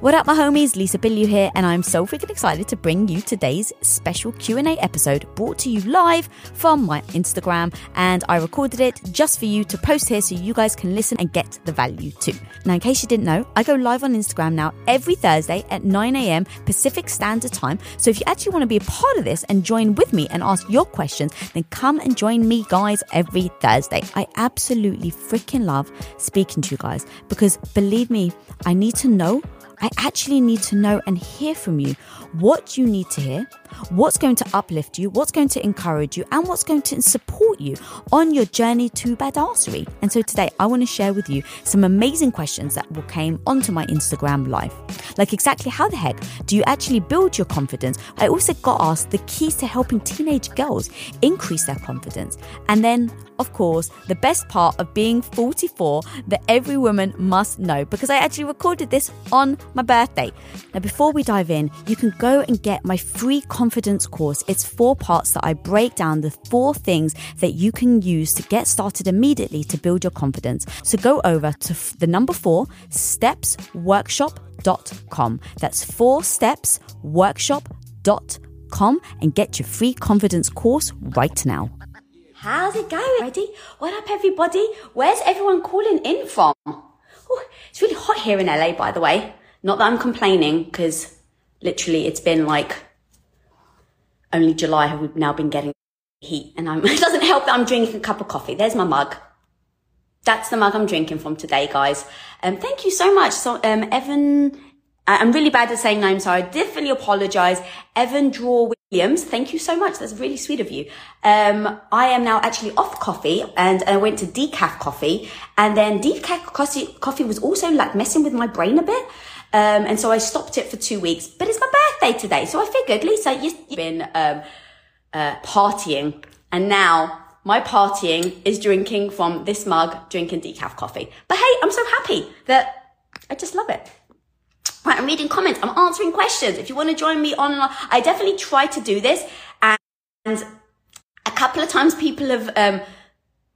What up, my homies? Lisa Bilyeu here, and I'm so freaking excited to bring you today's special Q&A episode brought to you live from my Instagram, and I recorded it just for you to post here so you guys can listen and get the value too. Now, in case you didn't know, I go live on Instagram now every Thursday at 9 a.m. Pacific Standard Time. So if you actually want to be a part of this and join with me and ask your questions, then come and join me, guys, every Thursday. I absolutely freaking love speaking to you guys because believe me, I need to know. I actually need to know and hear from you what you need to hear, what's going to uplift you, what's going to encourage you, and what's going to support you on your journey to badassery. And so today I want to share with you some amazing questions that came onto my Instagram live. Like exactly how the heck do you actually build your confidence? I also got asked the keys to helping teenage girls increase their confidence. And then of course, the best part of being 44 that every woman must know because I actually recorded this on my birthday. Now, before we dive in, you can go and get my free confidence course. It's four parts that I break down the four things that you can use to get started immediately to build your confidence. So go over to the number four steps workshop.com. That's four steps workshop.com and get your free confidence course right now. How's it going? Ready? What up, everybody? Where's everyone calling in from? Ooh, it's really hot here in LA, by the way. Not that I'm complaining, because literally it's been like only July have we now been getting heat, and I'm, it doesn't help that I'm drinking a cup of coffee. There's my mug. That's the mug I'm drinking from today, guys. Um, thank you so much. So, um, Evan, I'm really bad at saying names, so I definitely apologize. Evan Draw Williams, thank you so much. That's really sweet of you. Um, I am now actually off coffee and I went to decaf coffee and then decaf coffee, coffee was also like messing with my brain a bit. Um, and so I stopped it for two weeks, but it's my birthday today. So I figured, Lisa, you've been, um, uh, partying and now my partying is drinking from this mug, drinking decaf coffee. But hey, I'm so happy that I just love it. Right, I'm reading comments. I'm answering questions. If you want to join me on, I definitely try to do this. And a couple of times people have, um,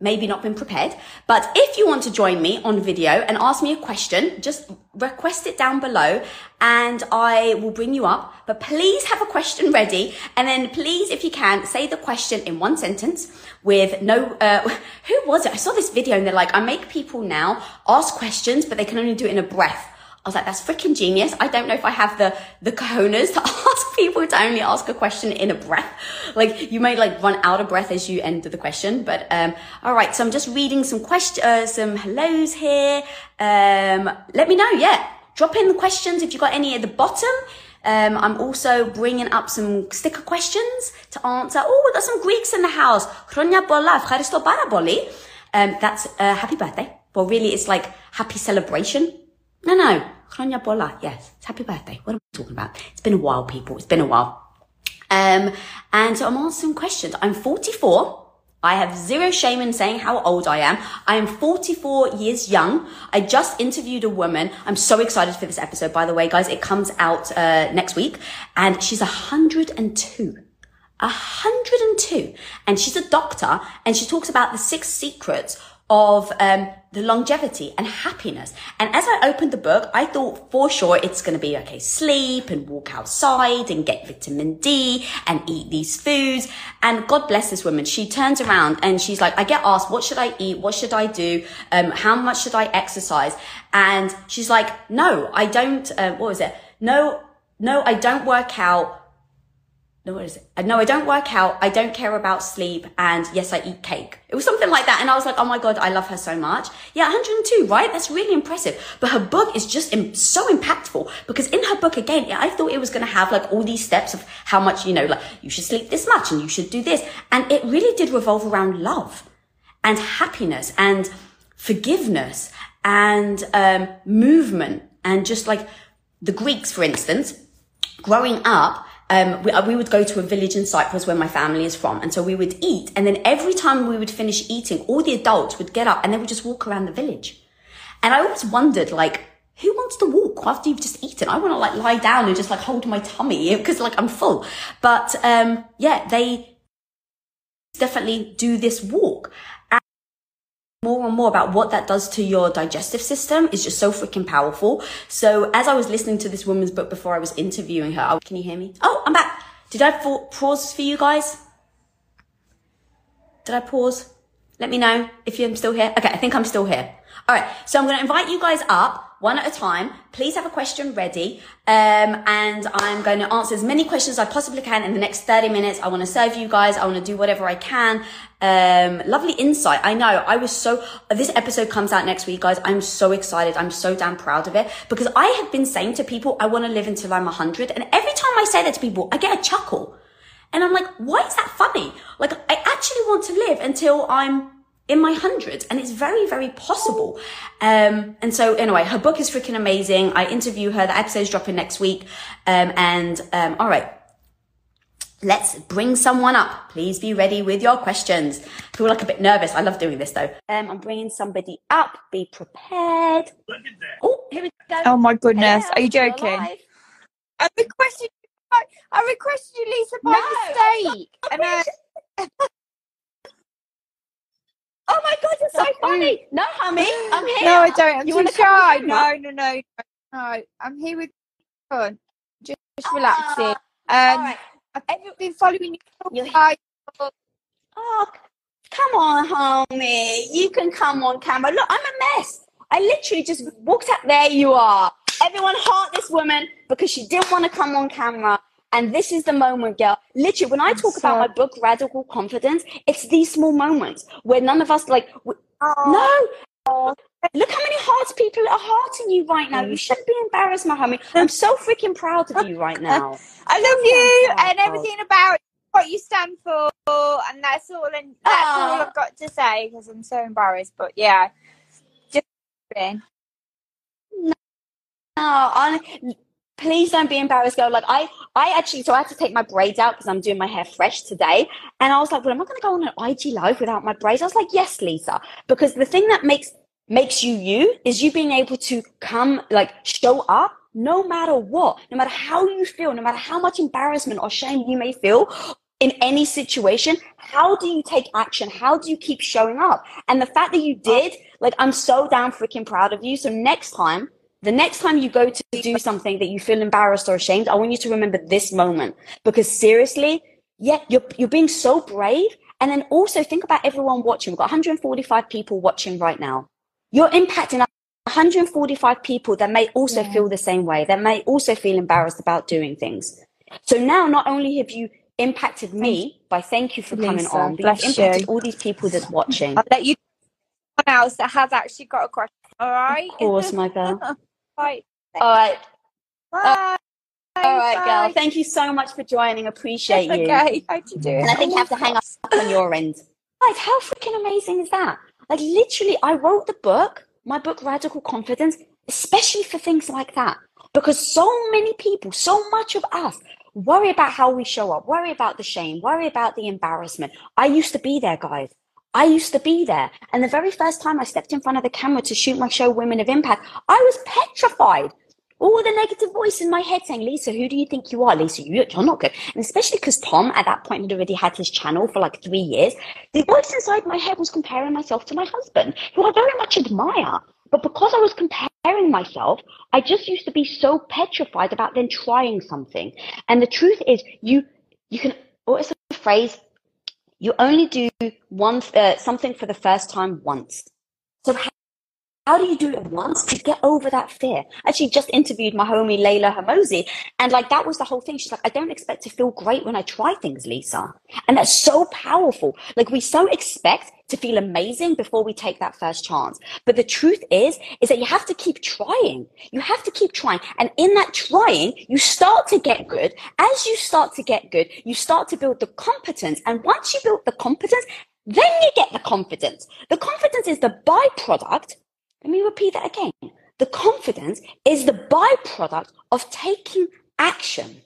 maybe not been prepared. But if you want to join me on video and ask me a question, just request it down below and I will bring you up. But please have a question ready. And then please, if you can, say the question in one sentence with no, uh, who was it? I saw this video and they're like, I make people now ask questions, but they can only do it in a breath. I was like, that's freaking genius. I don't know if I have the, the cojones to ask people to only ask a question in a breath. Like you may like run out of breath as you end the question, but, um, all right. So I'm just reading some questions, uh, some hellos here. Um, let me know. Yeah. Drop in the questions if you've got any at the bottom. Um, I'm also bringing up some sticker questions to answer. Oh, we've got some Greeks in the house. Um, that's, uh, happy birthday. Well, really, it's like happy celebration no, no. Chronia Polla. Yes. It's happy birthday. What am I talking about? It's been a while, people. It's been a while. Um, and so I'm answering questions. I'm 44. I have zero shame in saying how old I am. I am 44 years young. I just interviewed a woman. I'm so excited for this episode, by the way, guys. It comes out, uh, next week and she's 102. 102. And she's a doctor and she talks about the six secrets of um, the longevity and happiness. And as I opened the book, I thought for sure it's going to be okay, sleep and walk outside and get vitamin D and eat these foods. And God bless this woman. She turns around and she's like, I get asked, what should I eat? What should I do? Um, how much should I exercise? And she's like, no, I don't, uh, what was it? No, no, I don't work out no, what is it? Uh, no, I don't work out. I don't care about sleep. And yes, I eat cake. It was something like that. And I was like, oh my God, I love her so much. Yeah, 102, right? That's really impressive. But her book is just so impactful because in her book, again, I thought it was going to have like all these steps of how much, you know, like you should sleep this much and you should do this. And it really did revolve around love and happiness and forgiveness and um, movement and just like the Greeks, for instance, growing up, um, we, uh, we, would go to a village in Cyprus where my family is from. And so we would eat. And then every time we would finish eating, all the adults would get up and they would just walk around the village. And I always wondered, like, who wants to walk after you've just eaten? I want to like lie down and just like hold my tummy because like I'm full. But, um, yeah, they definitely do this walk. More and more about what that does to your digestive system is just so freaking powerful. So as I was listening to this woman's book before I was interviewing her, oh, can you hear me? Oh, I'm back. Did I pause for you guys? Did I pause? Let me know if you're still here. Okay, I think I'm still here. All right, so I'm going to invite you guys up one at a time. Please have a question ready. Um, and I'm going to answer as many questions as I possibly can in the next 30 minutes. I want to serve you guys. I want to do whatever I can. Um, lovely insight. I know I was so, this episode comes out next week, guys. I'm so excited. I'm so damn proud of it because I have been saying to people, I want to live until I'm 100. And every time I say that to people, I get a chuckle. And I'm like, why is that funny? Like, I actually want to live until I'm in my hundreds and it's very very possible. Um, and so anyway her book is freaking amazing. I interview her. The episode is dropping next week. Um, and um, all right. Let's bring someone up. Please be ready with your questions. I feel like a bit nervous. I love doing this though. Um, i'm bringing somebody up. Be prepared. Oh here we go. Oh my goodness. Hello, are you joking? i requested i requested you lisa by no. mistake. And I Oh my god, you're so funny. No, honey, I'm here. No, I don't. I'm you too shy. No, no, no, no. I'm here with fun. Just, just uh, relaxing. Um, right. I've been following you. Oh, come on, homie. You can come on camera. Look, I'm a mess. I literally just walked up. There you are. Everyone heart this woman because she didn't want to come on camera. And this is the moment, girl. Literally, when I talk so... about my book, Radical Confidence, it's these small moments where none of us like, we, oh. no. Look how many hearts people are hearting you right now. You mm. shouldn't be embarrassed, my homie. I'm so freaking proud of you right now. I love you and everything about what you stand for, and that's all. And that's all ah. I've got to say because I'm so embarrassed. But yeah, just been. No, I, please don't be embarrassed, girl. Like I, I actually, so I had to take my braids out because I'm doing my hair fresh today. And I was like, well, am I going to go on an IG live without my braids? I was like, yes, Lisa, because the thing that makes, makes you you is you being able to come, like show up no matter what, no matter how you feel, no matter how much embarrassment or shame you may feel in any situation, how do you take action? How do you keep showing up? And the fact that you did, like, I'm so damn freaking proud of you. So next time, the next time you go to do something that you feel embarrassed or ashamed, I want you to remember this moment because seriously, yeah, you're, you're being so brave. And then also think about everyone watching. We've got 145 people watching right now. You're impacting 145 people that may also yeah. feel the same way, that may also feel embarrassed about doing things. So now not only have you impacted me by thank you for Lisa, coming on, but you've impacted you. all these people that's watching. I'll let you someone else that has actually got a question. All right. Of course, my girl. Bye. All right. Bye. All right, Bye. girl. Thank you so much for joining. Appreciate That's you. Okay. How'd you do? And I think you have to hang up on your end. Guys, how freaking amazing is that? Like, literally, I wrote the book, my book, Radical Confidence, especially for things like that. Because so many people, so much of us, worry about how we show up, worry about the shame, worry about the embarrassment. I used to be there, guys. I used to be there. And the very first time I stepped in front of the camera to shoot my show, Women of Impact, I was petrified. All the negative voice in my head saying, Lisa, who do you think you are? Lisa, you, you're not good. And especially because Tom at that point had already had his channel for like three years. The voice inside my head was comparing myself to my husband, who I very much admire. But because I was comparing myself, I just used to be so petrified about then trying something. And the truth is, you, you can, oh, what is the phrase? You only do one uh, something for the first time once. So how, do you do it once to get over that fear? Actually just interviewed my homie Leila Hormozi, and like that was the whole thing. She's like, I don't expect to feel great when I try things, Lisa. And that's so powerful. Like we so expect to feel amazing before we take that first chance. But the truth is, is that you have to keep trying. You have to keep trying. And in that trying, you start to get good. As you start to get good, you start to build the competence. And once you build the competence, then you get the confidence. The confidence is the byproduct. Let me repeat that again. The confidence is the byproduct of taking action.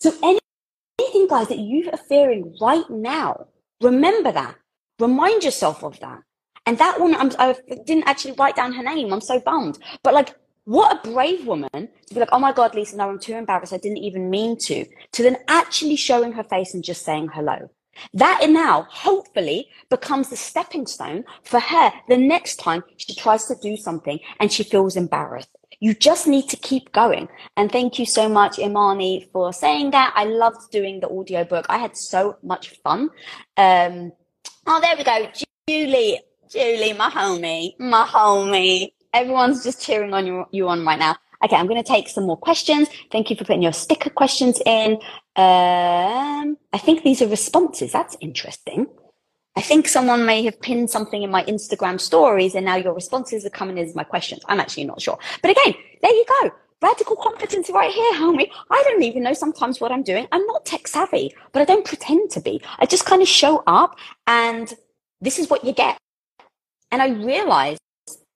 So anything, guys, that you are fearing right now, remember that Remind yourself of that. And that one, I'm, I didn't actually write down her name. I'm so bummed. But like, what a brave woman to be like, oh my God, Lisa, no, I'm too embarrassed. I didn't even mean to. To then actually showing her face and just saying hello. That now hopefully becomes the stepping stone for her the next time she tries to do something and she feels embarrassed. You just need to keep going. And thank you so much, Imani, for saying that. I loved doing the audiobook. I had so much fun. Um, oh, there we go. Julie, Julie, my homie, my homie. Everyone's just cheering on you, you on right now. Okay, I'm going to take some more questions. Thank you for putting your sticker questions in. Um, I think these are responses. That's interesting. I think someone may have pinned something in my Instagram stories and now your responses are coming as my questions. I'm actually not sure. But again, there you go. Radical competence right here, homie. I don't even know sometimes what I'm doing. I'm not tech savvy, but I don't pretend to be. I just kind of show up and this is what you get. And I realized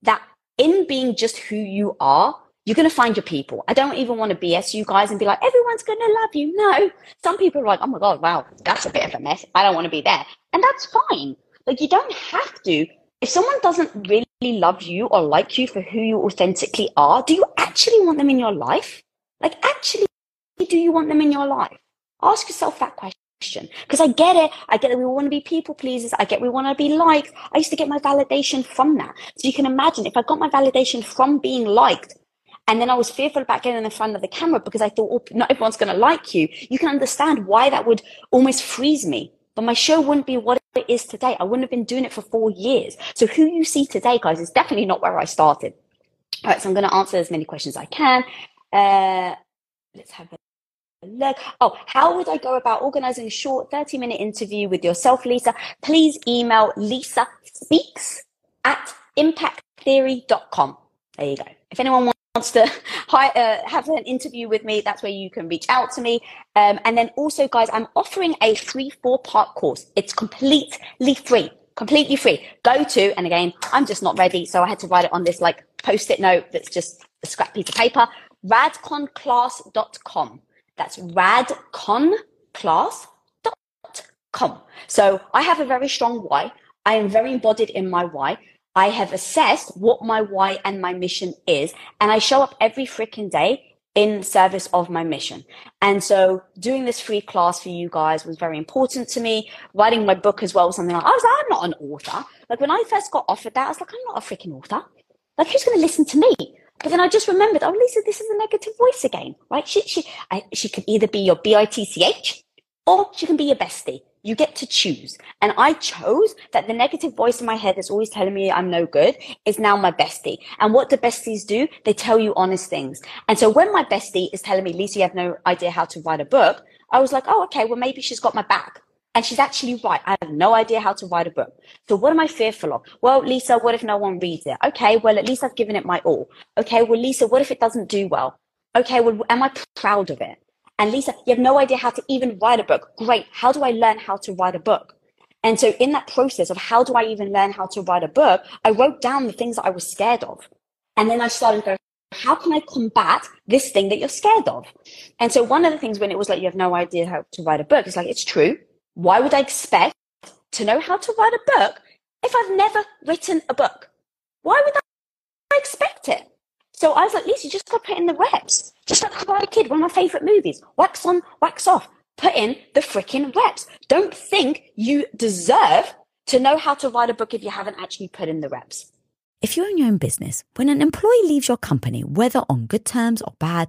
that in being just who you are, you're going to find your people. I don't even want to BS you guys and be like, everyone's going to love you. No, some people are like, oh my God, wow, that's a bit of a mess. I don't want to be there. And that's fine. Like, you don't have to. If someone doesn't really love you or like you for who you authentically are, do you actually want them in your life? Like, actually, do you want them in your life? Ask yourself that question. Because I get it. I get that we want to be people pleasers. I get we want to be liked. I used to get my validation from that. So you can imagine if I got my validation from being liked, and then I was fearful about getting in front of the camera because I thought, oh, not everyone's going to like you. You can understand why that would almost freeze me. But my show wouldn't be what it is today. I wouldn't have been doing it for four years. So who you see today, guys, is definitely not where I started. All right, so I'm going to answer as many questions as I can. Uh, let's have a look. Oh, how would I go about organizing a short 30 minute interview with yourself, Lisa? Please email lisa speaks at impacttheory.com. There you go. If anyone wants wants to uh, have an interview with me, that's where you can reach out to me. Um, and then also, guys, I'm offering a three, four part course. It's completely free, completely free. Go to, and again, I'm just not ready. So I had to write it on this like post it note that's just a scrap piece of paper. Radconclass.com. That's radconclass.com. So I have a very strong why. I am very embodied in my why. I have assessed what my why and my mission is, and I show up every freaking day in service of my mission. And so doing this free class for you guys was very important to me. Writing my book as well was something like, I was like, I'm not an author. Like when I first got offered that, I was like, I'm not a freaking author. Like who's going to listen to me? But then I just remembered, oh, Lisa, this is a negative voice again, right? She, she, I, she could either be your B-I-T-C-H or she can be your bestie. You get to choose. And I chose that the negative voice in my head that's always telling me I'm no good is now my bestie. And what do besties do? They tell you honest things. And so when my bestie is telling me, Lisa, you have no idea how to write a book, I was like, oh, okay, well, maybe she's got my back. And she's actually right. I have no idea how to write a book. So what am I fearful of? Well, Lisa, what if no one reads it? Okay, well, at least I've given it my all. Okay, well, Lisa, what if it doesn't do well? Okay, well, am I proud of it? And Lisa, you have no idea how to even write a book. Great. How do I learn how to write a book? And so in that process of how do I even learn how to write a book, I wrote down the things that I was scared of. And then I started going, how can I combat this thing that you're scared of? And so one of the things when it was like, you have no idea how to write a book, it's like, it's true. Why would I expect to know how to write a book if I've never written a book? Why would I expect it? So I was like, Lisa, you just got to put in the reps. Just like Karate Kid, one of my favorite movies. Wax on, wax off. Put in the freaking reps. Don't think you deserve to know how to write a book if you haven't actually put in the reps. If you own your own business, when an employee leaves your company, whether on good terms or bad,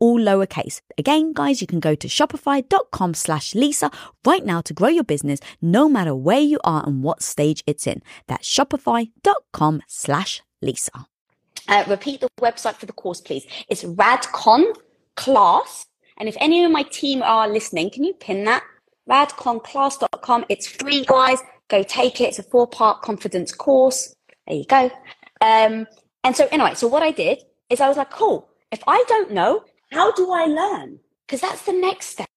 all lowercase. Again, guys, you can go to shopify.com slash Lisa right now to grow your business no matter where you are and what stage it's in. That's shopify.com slash Lisa. Uh, repeat the website for the course, please. It's Radcon Class. And if any of my team are listening, can you pin that? Radconclass.com. It's free, guys. Go take it. It's a four part confidence course. There you go. Um, and so, anyway, so what I did is I was like, cool. If I don't know, how do I learn? Because that's the next step.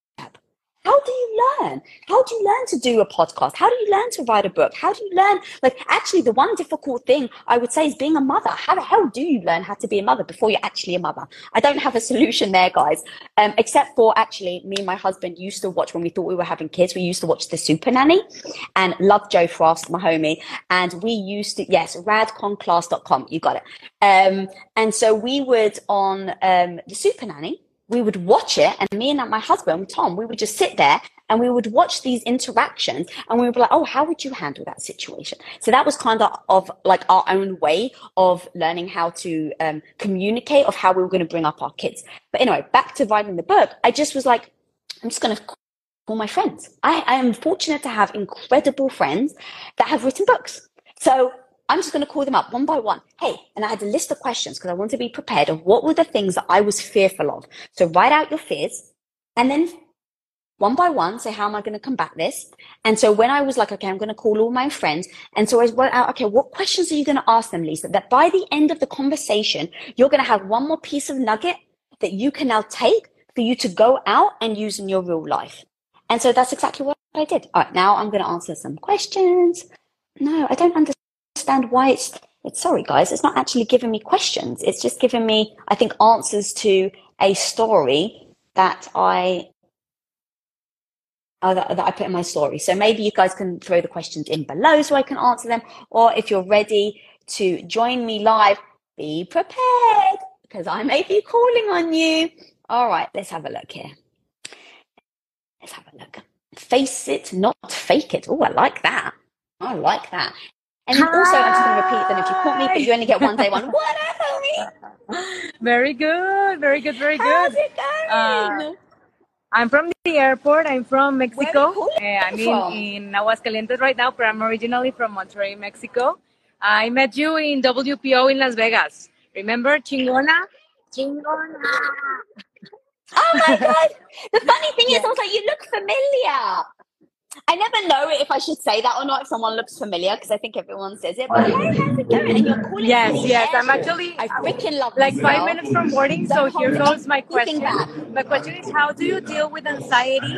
How do you learn? How do you learn to do a podcast? How do you learn to write a book? How do you learn? Like, actually, the one difficult thing I would say is being a mother. How the hell do you learn how to be a mother before you're actually a mother? I don't have a solution there, guys. Um, except for actually, me and my husband used to watch when we thought we were having kids. We used to watch The Super Nanny and love Jo Frost, my homie. And we used to, yes, radconclass.com. You got it. Um, and so we would on um, The Super Nanny we would watch it and me and my husband tom we would just sit there and we would watch these interactions and we would be like oh how would you handle that situation? So that was kind of of like our own way of learning how to um, communicate of how we were going to bring up our kids. But anyway back to writing the book i just was like i'm just going to call my friends. I, I am fortunate to have incredible friends that have written books. So I'm just going to call them up one by one. Hey, and I had a list of questions because I wanted to be prepared of what were the things that I was fearful of. So write out your fears and then one by one say, how am I going to combat this? And so when I was like, okay, I'm going to call all my friends. And so I wrote out, uh, okay, what questions are you going to ask them, Lisa? That by the end of the conversation, you're going to have one more piece of nugget that you can now take for you to go out and use in your real life. And so that's exactly what I did. All right, now I'm going to answer some questions. No, I don't understand understand why it's it's sorry guys it's not actually giving me questions. It's just giving me i think answers to a story that i uh, that, that i put in my story. So maybe you guys can throw the questions in below so i can answer them. Or if you're ready to join me live be prepared because i may be calling on you. All right let's have a look here. Let's have a look. Face it not fake it. Oh i like that. I like that. And also, I'm just going to repeat then if you caught me, but you only get one day one. What up, homie? Very good, very good, very good. How's it going? Uh, I'm from the airport. I'm from Mexico. Uh, I'm in, in Aguascalientes right now, but I'm originally from Monterrey, Mexico. I met you in WPO in Las Vegas. Remember Chingona? Chingona. Oh my God. The funny thing yeah. is, I was like, you look familiar. I never know if I should say that or not if someone looks familiar because I think everyone says it. But hey, how's it going? And you're calling Yes, yes. I'm actually I freaking love like five minutes from boarding. So here goes my question. My question is, how do you deal with anxiety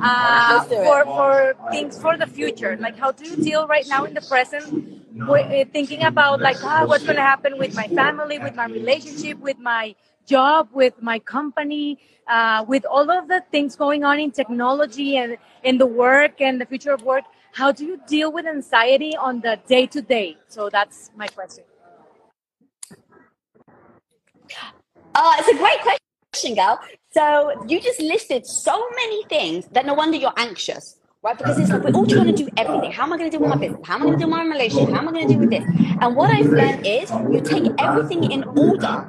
uh, for for things for the future? Like, how do you deal right now in the present? With, thinking about like ah, what's going to happen with my family, with my relationship, with my job, with my company, uh, with all of the things going on in technology and in the work and the future of work, how do you deal with anxiety on the day to day? So that's my question. Uh, it's a great question, girl. So you just listed so many things that no wonder you're anxious right? Because it's like we're all trying to do everything. How am I going to do with my business? How am I going to do my relationship? How am I going to do with this? And what I've learned is you take everything in order.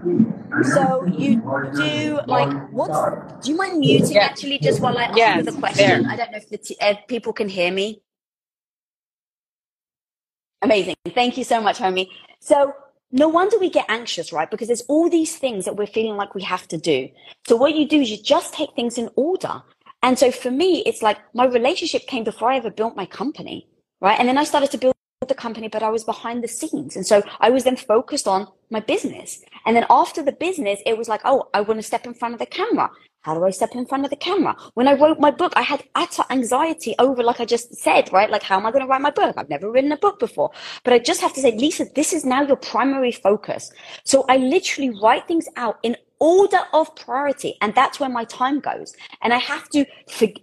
So you do like what? Do you mind muting yeah. actually just while I answer the question? There. I don't know if the t- if people can hear me. Amazing. Thank you so much, homie. So no wonder we get anxious, right? Because there's all these things that we're feeling like we have to do. So what you do is you just take things in order. And so for me, it's like my relationship came before I ever built my company, right? And then I started to build the company, but I was behind the scenes. And so I was then focused on my business. And then after the business, it was like, oh, I want to step in front of the camera. How do I step in front of the camera? When I wrote my book, I had utter anxiety over, like I just said, right? Like, how am I going to write my book? I've never written a book before. But I just have to say, Lisa, this is now your primary focus. So I literally write things out in order of priority. And that's where my time goes. And I have to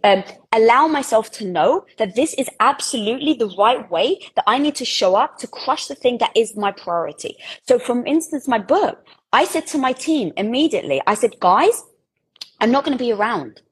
um, allow myself to know that this is absolutely the right way that I need to show up to crush the thing that is my priority. So, for instance, my book, I said to my team immediately, I said, guys, I'm not going to be around.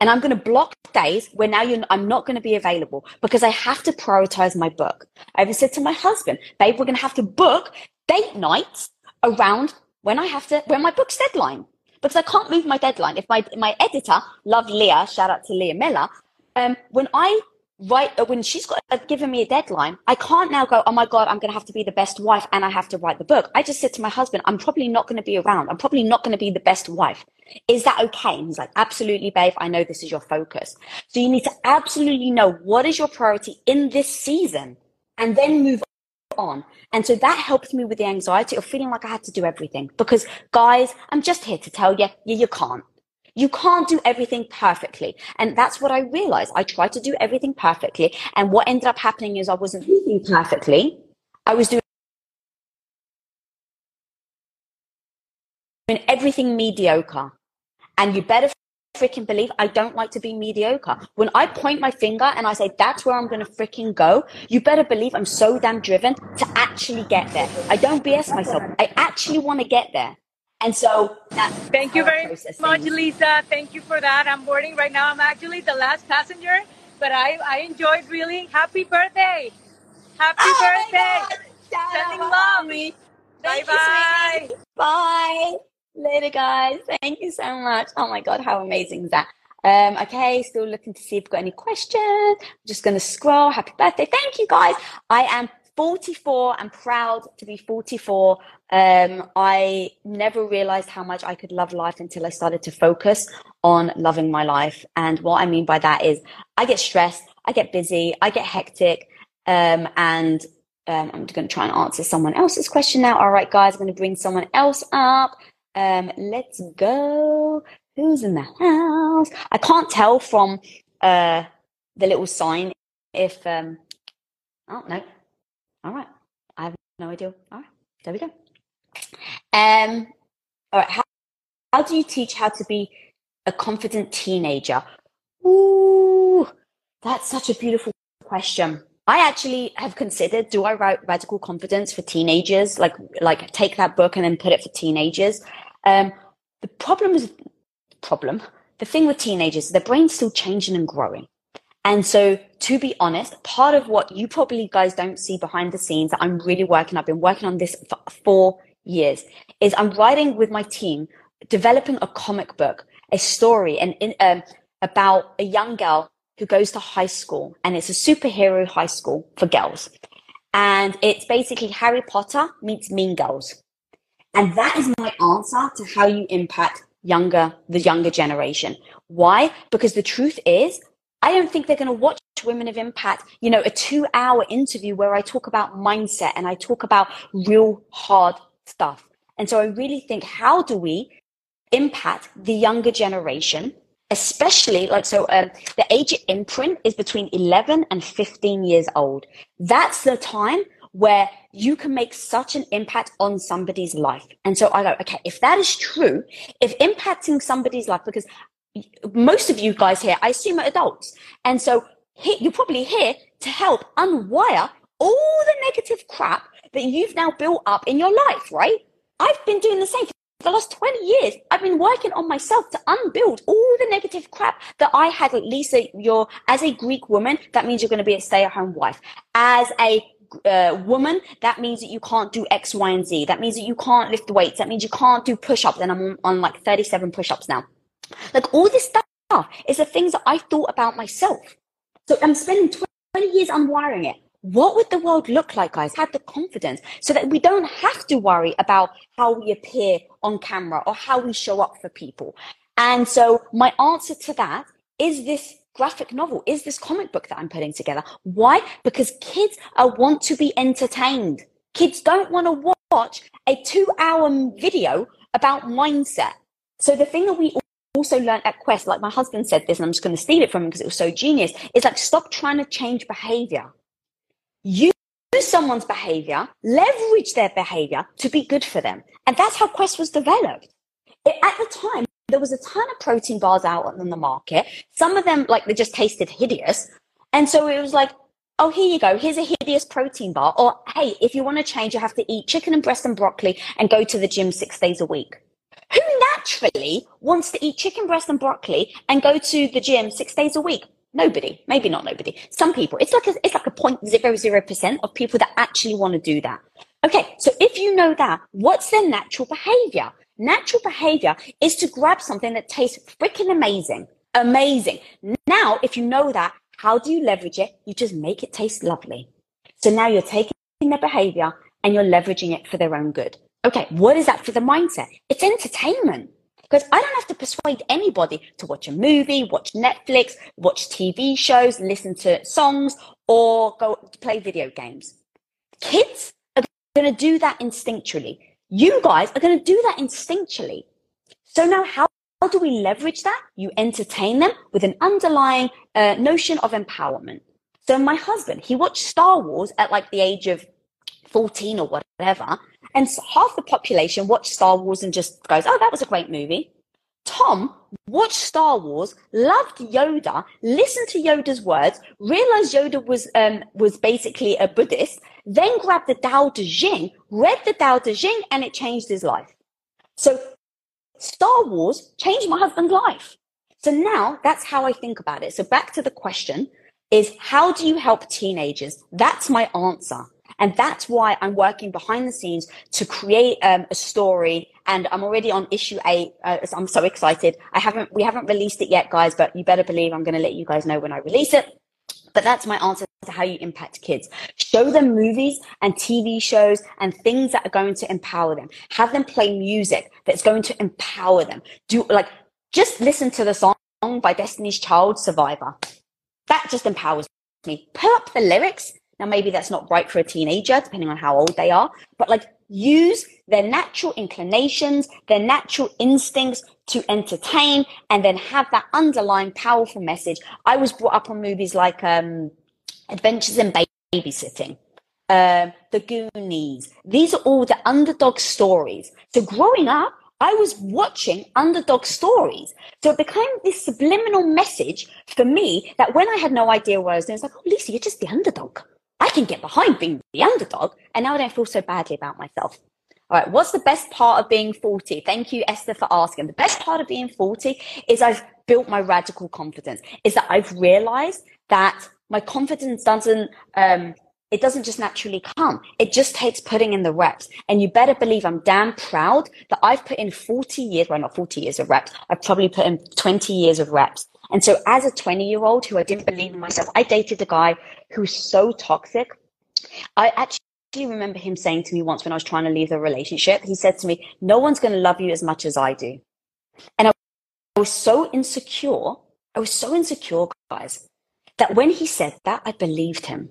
And I'm going to block days where now I'm not going to be available because I have to prioritize my book. I even said to my husband, babe, we're going to have to book date nights around when I have to, when my book's deadline, because I can't move my deadline. If my, my editor, love Leah, shout out to Leah Miller, um, when I write, uh, when she's got uh, given me a deadline, I can't now go, oh my God, I'm going to have to be the best wife and I have to write the book. I just said to my husband, I'm probably not going to be around. I'm probably not going to be the best wife. Is that okay? And he's like, absolutely, babe. I know this is your focus. So you need to absolutely know what is your priority in this season and then move on. And so that helped me with the anxiety of feeling like I had to do everything. Because guys, I'm just here to tell you, you, you can't. You can't do everything perfectly. And that's what I realized. I tried to do everything perfectly. And what ended up happening is I wasn't doing perfectly. I was doing everything mediocre. And you better freaking believe I don't like to be mediocre. When I point my finger and I say that's where I'm going to freaking go, you better believe I'm so damn driven to actually get there. I don't BS myself. I actually want to get there. And so Thank you very much, Lisa. Thank you for that. I'm boarding right now. I'm actually the last passenger, but I, I enjoyed really. Happy birthday. Happy oh birthday. Sending love. Bye bye. Bye. Later, guys. Thank you so much. Oh my God, how amazing is that? Um, okay, still looking to see if we've got any questions. I'm just going to scroll. Happy birthday. Thank you, guys. I am 44 and proud to be 44. Um, I never realized how much I could love life until I started to focus on loving my life. And what I mean by that is I get stressed, I get busy, I get hectic, um, and um, I'm going to try and answer someone else's question now. All right, guys, I'm going to bring someone else up. Um, let's go. Who's in the house? I can't tell from uh, the little sign if. Um, oh no! All right, I have no idea. All right, there we go. Um, all right. How, how do you teach how to be a confident teenager? Ooh, that's such a beautiful question. I actually have considered: Do I write radical confidence for teenagers? Like, like take that book and then put it for teenagers. Um, the problem is problem. The thing with teenagers, their brain's still changing and growing. And so, to be honest, part of what you probably guys don't see behind the scenes that I'm really working, I've been working on this for four years, is I'm writing with my team, developing a comic book, a story, and um, about a young girl who goes to high school, and it's a superhero high school for girls, and it's basically Harry Potter meets Mean Girls. And that is my answer to how you impact younger, the younger generation. Why? Because the truth is, I don't think they're going to watch Women of Impact, you know, a two hour interview where I talk about mindset and I talk about real hard stuff. And so I really think, how do we impact the younger generation? Especially like, so um, the age imprint is between 11 and 15 years old. That's the time where you can make such an impact on somebody's life. And so I go, okay, if that is true, if impacting somebody's life, because most of you guys here, I assume are adults. And so you're probably here to help unwire all the negative crap that you've now built up in your life, right? I've been doing the same the last 20 years, I've been working on myself to unbuild all the negative crap that I had. Least you're, as a Greek woman, that means you're going to be a stay at home wife. As a uh, woman, that means that you can't do X, Y, and Z. That means that you can't lift weights. That means you can't do push ups. And I'm on, on like 37 push ups now. Like all this stuff is the things that I thought about myself. So I'm spending 20 years unwiring it what would the world look like, guys? Had the confidence so that we don't have to worry about how we appear on camera or how we show up for people. And so my answer to that is this graphic novel, is this comic book that I'm putting together. Why? Because kids are, want to be entertained. Kids don't want to watch a two hour video about mindset. So the thing that we also learned at Quest, like my husband said this, and I'm just going to steal it from him because it was so genius, is like stop trying to change behavior use someone's behavior, leverage their behavior to be good for them. And that's how Quest was developed. It, at the time, there was a ton of protein bars out on the market. Some of them, like, they just tasted hideous. And so it was like, oh, here you go. Here's a hideous protein bar. Or, hey, if you want to change, you have to eat chicken and breast and broccoli and go to the gym six days a week. Who naturally wants to eat chicken breast and broccoli and go to the gym six days a week? Nobody, maybe not nobody. Some people. It's like a, it's like a point zero zero percent of people that actually want to do that. Okay, so if you know that, what's their natural behavior? Natural behavior is to grab something that tastes freaking amazing. Amazing. Now, if you know that, how do you leverage it? You just make it taste lovely. So now you're taking their behavior and you're leveraging it for their own good. Okay, what is that for the mindset? It's entertainment. Because I don't have to persuade anybody to watch a movie, watch Netflix, watch TV shows, listen to songs, or go play video games. Kids are going to do that instinctually. You guys are going to do that instinctually. So now how how do we leverage that? You entertain them with an underlying uh, notion of empowerment. So my husband, he watched Star Wars at like the age of 14 or whatever. And half the population watched Star Wars and just goes, oh, that was a great movie. Tom watched Star Wars, loved Yoda, listened to Yoda's words, realized Yoda was um, was basically a Buddhist, then grabbed the Tao Te Ching, read the Tao Te Ching, and it changed his life. So Star Wars changed my husband's life. So now that's how I think about it. So back to the question is how do you help teenagers? That's my answer. And that's why I'm working behind the scenes to create um, a story. And I'm already on issue eight. Uh, I'm so excited. I haven't, we haven't released it yet, guys, but you better believe I'm going to let you guys know when I release it. But that's my answer to how you impact kids. Show them movies and TV shows and things that are going to empower them. Have them play music that's going to empower them. Do like, just listen to the song by Destiny's Child, Survivor. That just empowers me. Pull up the lyrics now, maybe that's not right for a teenager, depending on how old they are, but like use their natural inclinations, their natural instincts to entertain, and then have that underlying powerful message. I was brought up on movies like um, Adventures in Babysitting. Um, the Goonies. These are all the underdog stories. So growing up, I was watching underdog stories. So it became this subliminal message for me that when I had no idea what I was doing, it's like, oh, Lisa, you're just the underdog. I can get behind being the underdog, and now I don't feel so badly about myself. All right, what's the best part of being 40? Thank you, Esther, for asking. The best part of being 40 is I've built my radical confidence, is that I've realized that my confidence doesn't, um, it doesn't just naturally come. It just takes putting in the reps. And you better believe I'm damn proud that I've put in 40 years, well, not 40 years of reps. I've probably put in 20 years of reps and so as a 20 year old who I didn't believe in myself, I dated a guy who was so toxic. I actually remember him saying to me once when I was trying to leave the relationship, he said to me, no one's going to love you as much as I do. And I was so insecure. I was so insecure, guys, that when he said that, I believed him.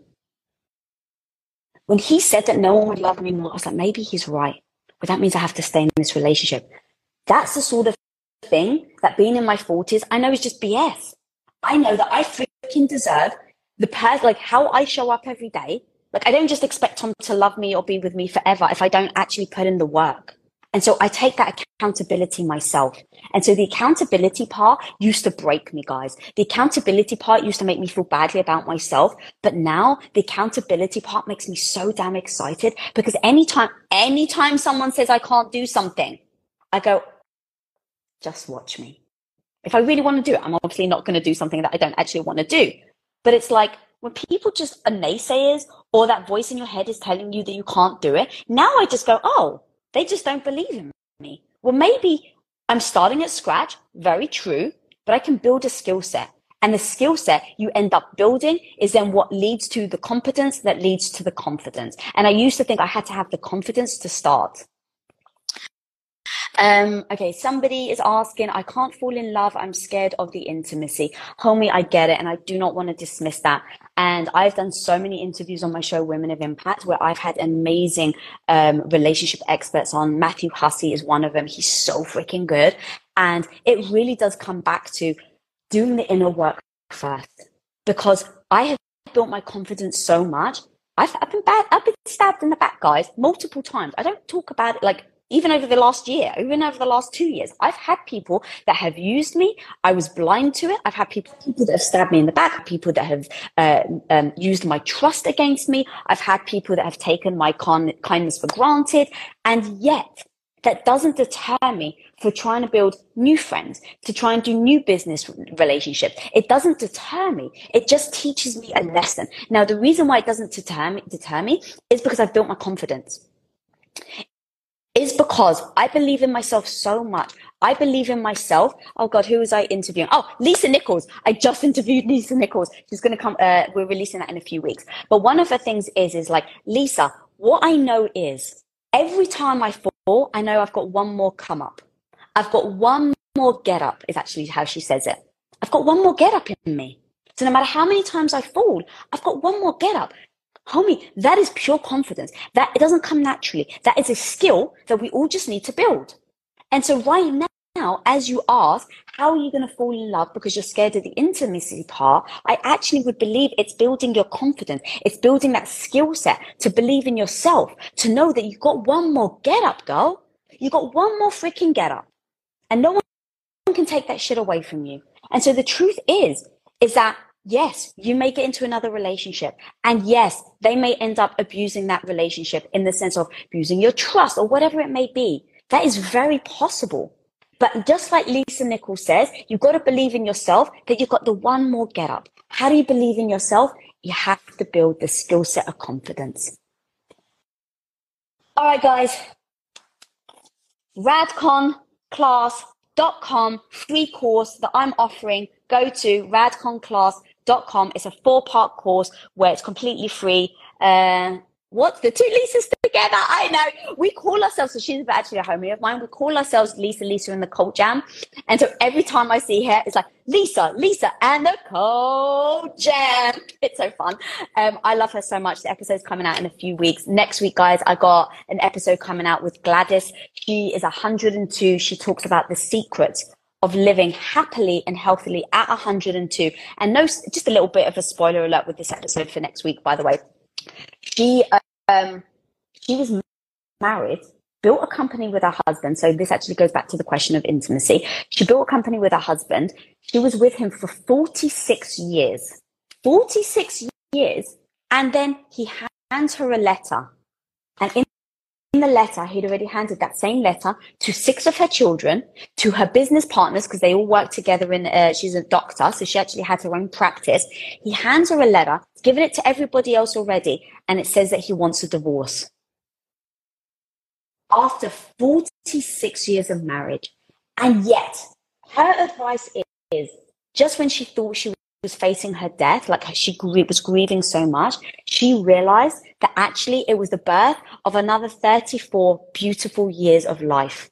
When he said that no one would love me more, I was like, maybe he's right. But that means I have to stay in this relationship. That's the sort of thing that being in my 40s, I know is just BS. I know that I freaking deserve the person, like how I show up every day. Like I don't just expect Tom to love me or be with me forever if I don't actually put in the work. And so I take that accountability myself. And so the accountability part used to break me, guys. The accountability part used to make me feel badly about myself. But now the accountability part makes me so damn excited because anytime, anytime someone says I can't do something, I go, just watch me. If I really want to do it, I'm obviously not going to do something that I don't actually want to do. But it's like when people just are naysayers or that voice in your head is telling you that you can't do it, now I just go, oh, they just don't believe in me. Well, maybe I'm starting at scratch, very true, but I can build a skill set. And the skill set you end up building is then what leads to the competence that leads to the confidence. And I used to think I had to have the confidence to start. Um, okay, somebody is asking, I can't fall in love. I'm scared of the intimacy. Homie, I get it. And I do not want to dismiss that. And I've done so many interviews on my show, Women of Impact, where I've had amazing um, relationship experts on. Matthew Hussey is one of them. He's so freaking good. And it really does come back to doing the inner work first because I have built my confidence so much. I've, I've been bad, I've been stabbed in the back, guys, multiple times. I don't talk about it like even over the last year, even over the last two years, I've had people that have used me. I was blind to it. I've had people, people that have stabbed me in the back, people that have uh, um, used my trust against me. I've had people that have taken my con- kindness for granted. And yet, that doesn't deter me for trying to build new friends, to try and do new business relationships. It doesn't deter me. It just teaches me a lesson. Now, the reason why it doesn't deter me, deter me is because I've built my confidence is because I believe in myself so much. I believe in myself. Oh God, who was I interviewing? Oh, Lisa Nichols. I just interviewed Lisa Nichols. She's going to come. Uh, we're releasing that in a few weeks. But one of the things is, is like Lisa. What I know is every time I fall, I know I've got one more come up. I've got one more get up. Is actually how she says it. I've got one more get up in me. So no matter how many times I fall, I've got one more get up. Homie, that is pure confidence. That it doesn't come naturally. That is a skill that we all just need to build. And so right now, as you ask, how are you going to fall in love because you're scared of the intimacy part? I actually would believe it's building your confidence. It's building that skill set to believe in yourself, to know that you've got one more get up, girl. You got one more freaking get up and no one can take that shit away from you. And so the truth is, is that yes, you may get into another relationship. And yes, they may end up abusing that relationship in the sense of abusing your trust or whatever it may be. That is very possible. But just like Lisa Nichols says, you've got to believe in yourself that you've got the one more get up. How do you believe in yourself? You have to build the skill set of confidence. All right, guys. Radconclass.com free course that I'm offering. Go to radconclass.com com. It's a four part course where it's completely free. Uh, what the two Lisas together? I know we call ourselves. So she's actually a homie of mine. We call ourselves Lisa, Lisa, and the Cult Jam. And so every time I see her, it's like Lisa, Lisa, and the Cult Jam. It's so fun. Um, I love her so much. The episode's coming out in a few weeks. Next week, guys, I got an episode coming out with Gladys. She is 102. She talks about the secrets of living happily and healthily at 102. And no, just a little bit of a spoiler alert with this episode for next week, by the way. She, um, she was married, built a company with her husband. So this actually goes back to the question of intimacy. She built a company with her husband. She was with him for 46 years, 46 years. And then he hands her a letter. And in the letter, he'd already handed that same letter to six of her children, to her business partners, because they all work together in, uh, she's a doctor, so she actually had her own practice. He hands her a letter, given it to everybody else already, and it says that he wants a divorce. After 46 years of marriage. And yet, her advice is just when she thought she was facing her death, like she was grieving so much, she realized that actually it was the birth of another 34 beautiful years of life.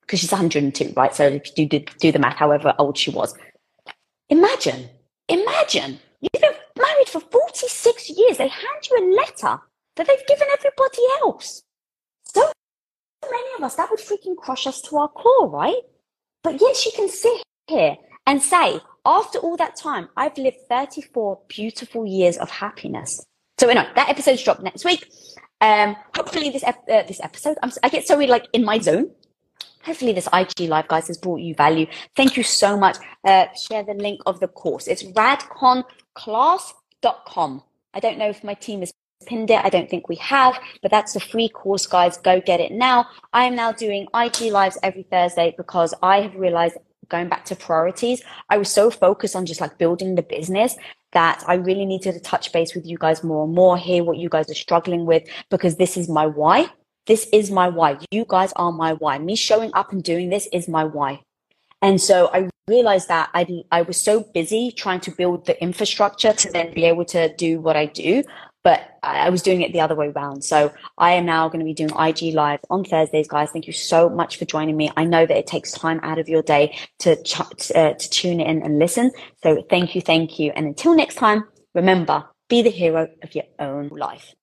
Because she's 102, right? So if you do, do the math, however old she was. Imagine, imagine, you've been married for 46 years. They hand you a letter that they've given everybody else. So many of us, that would freaking crush us to our core, right? But yet she can sit here and say, after all that time, I've lived 34 beautiful years of happiness. So anyway, that episode's dropped next week. Um, hopefully this ep- uh, this episode, I'm, I get so really like in my zone. Hopefully this IG live, guys, has brought you value. Thank you so much. Uh, share the link of the course. It's radconclass.com. I don't know if my team is pinned it. I don't think we have, but that's the free course, guys. Go get it now. I am now doing IG lives every Thursday because I have realized going back to priorities, I was so focused on just like building the business that I really needed to touch base with you guys more and more, hear what you guys are struggling with, because this is my why. This is my why. You guys are my why. Me showing up and doing this is my why. And so I realized that I, I was so busy trying to build the infrastructure to then be able to do what I do. But I was doing it the other way around. So I am now going to be doing IG live on Thursdays, guys. Thank you so much for joining me. I know that it takes time out of your day to, ch- uh, to tune in and listen. So thank you. Thank you. And until next time, remember, be the hero of your own life.